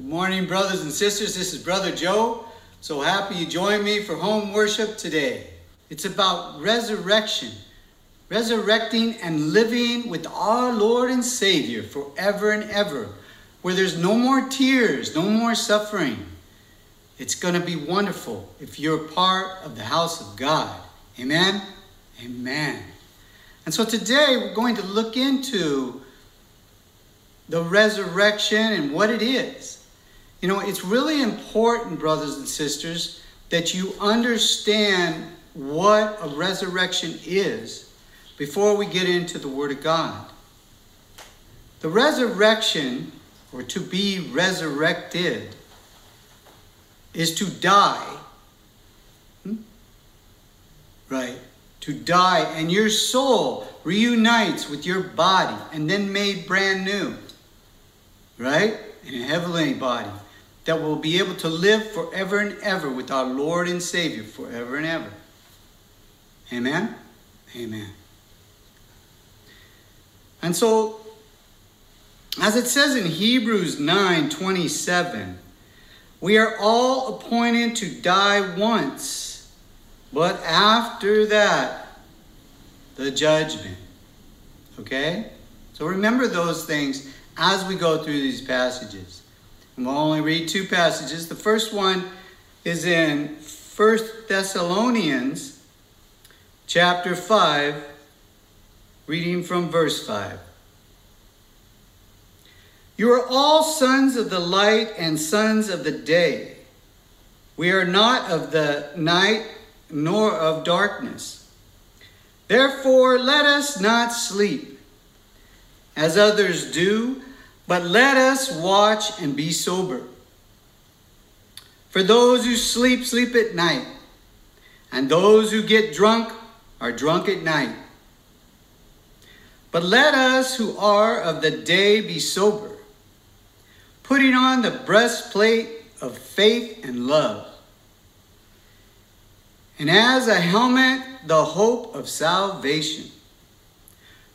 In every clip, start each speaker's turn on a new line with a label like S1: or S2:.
S1: Good morning, brothers and sisters. This is Brother Joe. So happy you joined me for home worship today. It's about resurrection, resurrecting and living with our Lord and Savior forever and ever, where there's no more tears, no more suffering. It's going to be wonderful if you're part of the house of God. Amen? Amen. And so today we're going to look into the resurrection and what it is. You know, it's really important, brothers and sisters, that you understand what a resurrection is before we get into the Word of God. The resurrection, or to be resurrected, is to die. Hmm? Right. To die, and your soul reunites with your body and then made brand new. Right? In a heavenly body that will be able to live forever and ever with our Lord and Savior forever and ever. Amen? Amen. And so, as it says in Hebrews 9 27, we are all appointed to die once, but after that, the judgment. Okay? So remember those things as we go through these passages. We'll only read two passages. The first one is in 1 Thessalonians chapter 5, reading from verse 5. You are all sons of the light and sons of the day. We are not of the night nor of darkness. Therefore, let us not sleep as others do, but let us watch and be sober. For those who sleep, sleep at night, and those who get drunk are drunk at night. But let us who are of the day be sober putting on the breastplate of faith and love. And as a helmet, the hope of salvation.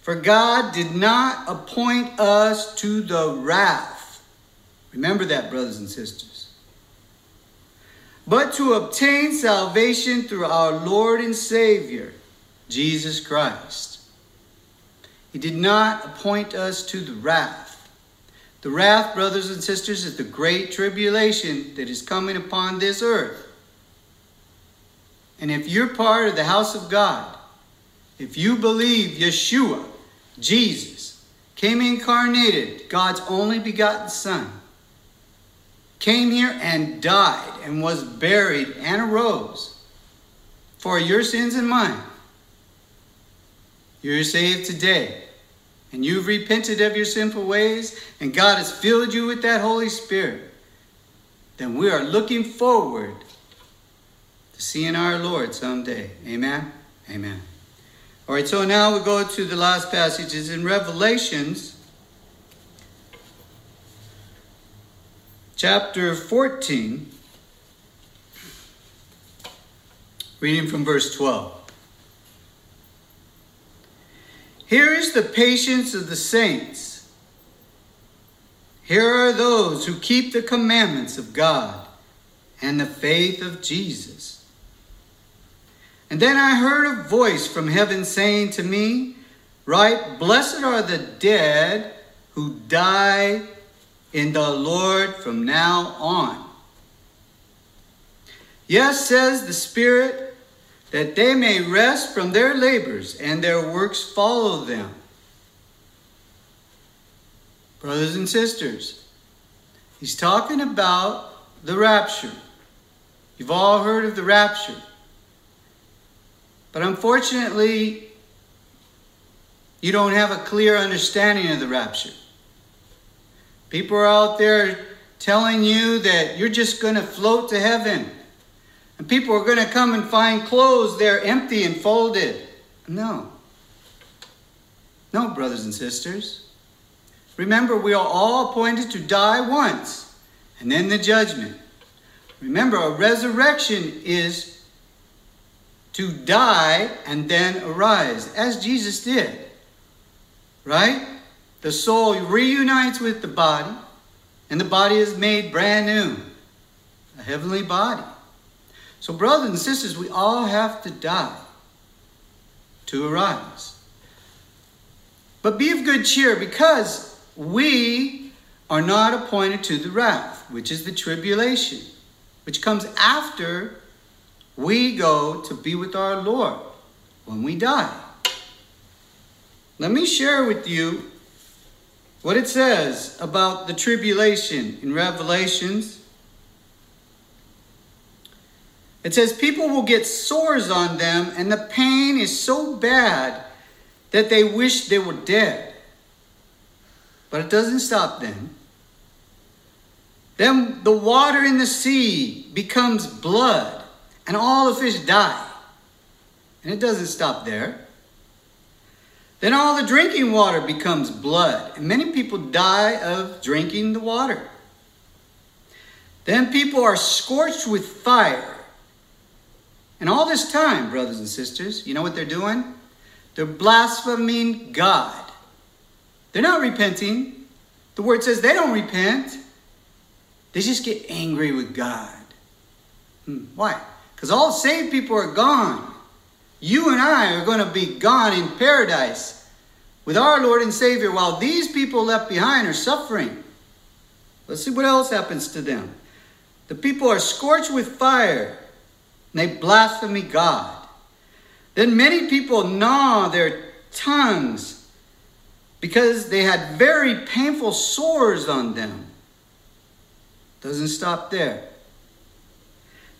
S1: For God did not appoint us to the wrath. Remember that, brothers and sisters. But to obtain salvation through our Lord and Savior, Jesus Christ. He did not appoint us to the wrath the wrath, brothers and sisters, is the great tribulation that is coming upon this earth. And if you're part of the house of God, if you believe Yeshua, Jesus, came incarnated, God's only begotten Son, came here and died and was buried and arose for your sins and mine, you're saved today and you've repented of your sinful ways, and God has filled you with that Holy Spirit, then we are looking forward to seeing our Lord someday. Amen? Amen. All right, so now we go to the last passages in Revelations chapter 14, reading from verse 12. Here is the patience of the saints. Here are those who keep the commandments of God and the faith of Jesus. And then I heard a voice from heaven saying to me, Right, blessed are the dead who die in the Lord from now on. Yes, says the Spirit, that they may rest from their labors and their works follow them. Brothers and sisters, he's talking about the rapture. You've all heard of the rapture. But unfortunately, you don't have a clear understanding of the rapture. People are out there telling you that you're just going to float to heaven. And people are going to come and find clothes there empty and folded. No. No, brothers and sisters. Remember, we are all appointed to die once and then the judgment. Remember, a resurrection is to die and then arise, as Jesus did. Right? The soul reunites with the body, and the body is made brand new, a heavenly body. So, brothers and sisters, we all have to die to arise. But be of good cheer because we are not appointed to the wrath, which is the tribulation, which comes after we go to be with our Lord when we die. Let me share with you what it says about the tribulation in Revelations. It says, People will get sores on them, and the pain is so bad that they wish they were dead. But it doesn't stop then. Then the water in the sea becomes blood, and all the fish die. And it doesn't stop there. Then all the drinking water becomes blood, and many people die of drinking the water. Then people are scorched with fire. And all this time, brothers and sisters, you know what they're doing? They're blaspheming God. They're not repenting. The word says they don't repent. They just get angry with God. Hmm. Why? Because all saved people are gone. You and I are going to be gone in paradise with our Lord and Savior while these people left behind are suffering. Let's see what else happens to them. The people are scorched with fire and they blaspheme God. Then many people gnaw their tongues because they had very painful sores on them. Doesn't stop there.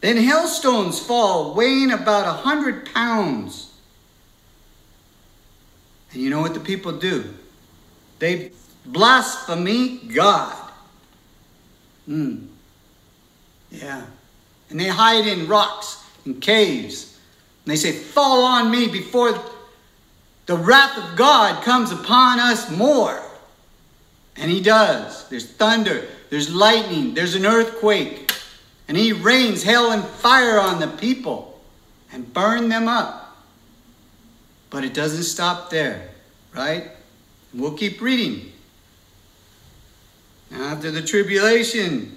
S1: Then hailstones fall, weighing about a hundred pounds. And you know what the people do? They blaspheme God. Hmm. Yeah. And they hide in rocks and caves. And they say, Fall on me before the wrath of God comes upon us more. And he does. There's thunder, there's lightning, there's an earthquake. And he rains hail and fire on the people and burn them up. But it doesn't stop there, right? We'll keep reading. After the tribulation,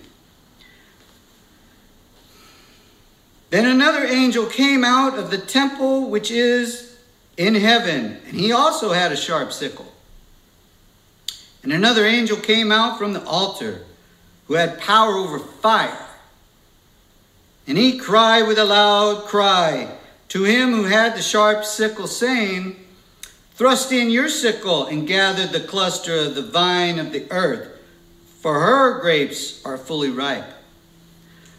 S1: then another angel came out of the temple which is in heaven, and he also had a sharp sickle. And another angel came out from the altar who had power over fire. And he cried with a loud cry to him who had the sharp sickle, saying, Thrust in your sickle and gather the cluster of the vine of the earth, for her grapes are fully ripe.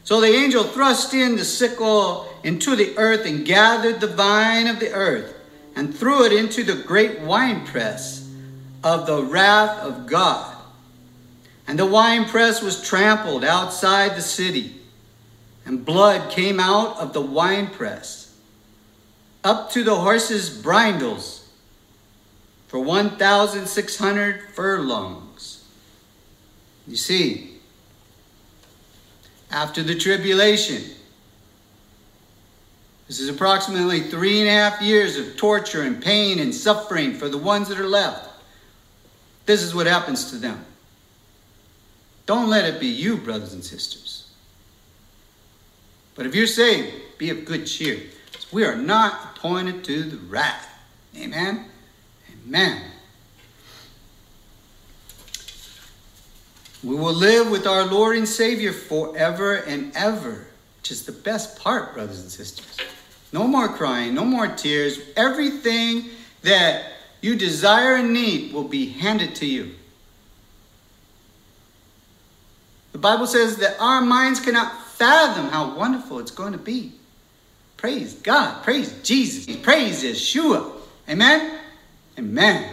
S1: So the angel thrust in the sickle into the earth and gathered the vine of the earth and threw it into the great winepress of the wrath of God. And the winepress was trampled outside the city and blood came out of the winepress up to the horses' brindles for 1,600 furlongs. You see, after the tribulation, this is approximately three and a half years of torture and pain and suffering for the ones that are left. This is what happens to them. Don't let it be you, brothers and sisters. But if you're saved, be of good cheer. We are not appointed to the wrath. Amen? Amen. We will live with our Lord and Savior forever and ever, which is the best part, brothers and sisters. No more crying, no more tears. Everything that you desire and need will be handed to you. The Bible says that our minds cannot fathom how wonderful it's going to be. Praise God. Praise Jesus. Praise Yeshua. Amen? Amen.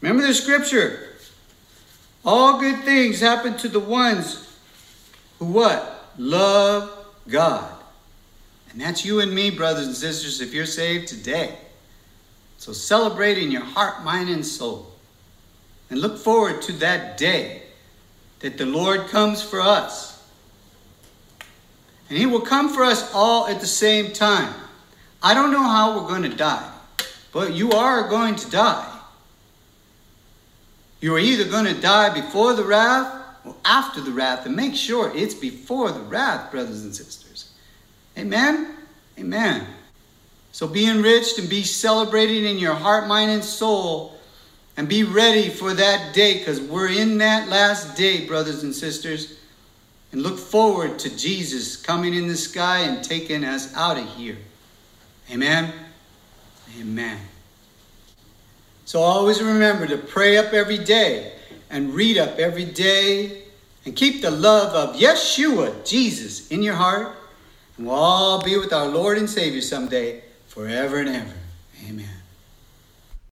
S1: Remember the scripture. All good things happen to the ones who what? Love God. And that's you and me, brothers and sisters, if you're saved today. So celebrate in your heart, mind, and soul. And look forward to that day that the Lord comes for us and he will come for us all at the same time. I don't know how we're going to die, but you are going to die. You are either going to die before the wrath or after the wrath, and make sure it's before the wrath, brothers and sisters. Amen? Amen. So be enriched and be celebrated in your heart, mind, and soul, and be ready for that day because we're in that last day, brothers and sisters. And look forward to Jesus coming in the sky and taking us out of here. Amen. Amen. So always remember to pray up every day and read up every day and keep the love of Yeshua, Jesus, in your heart. And we'll all be with our Lord and Savior someday, forever and ever. Amen.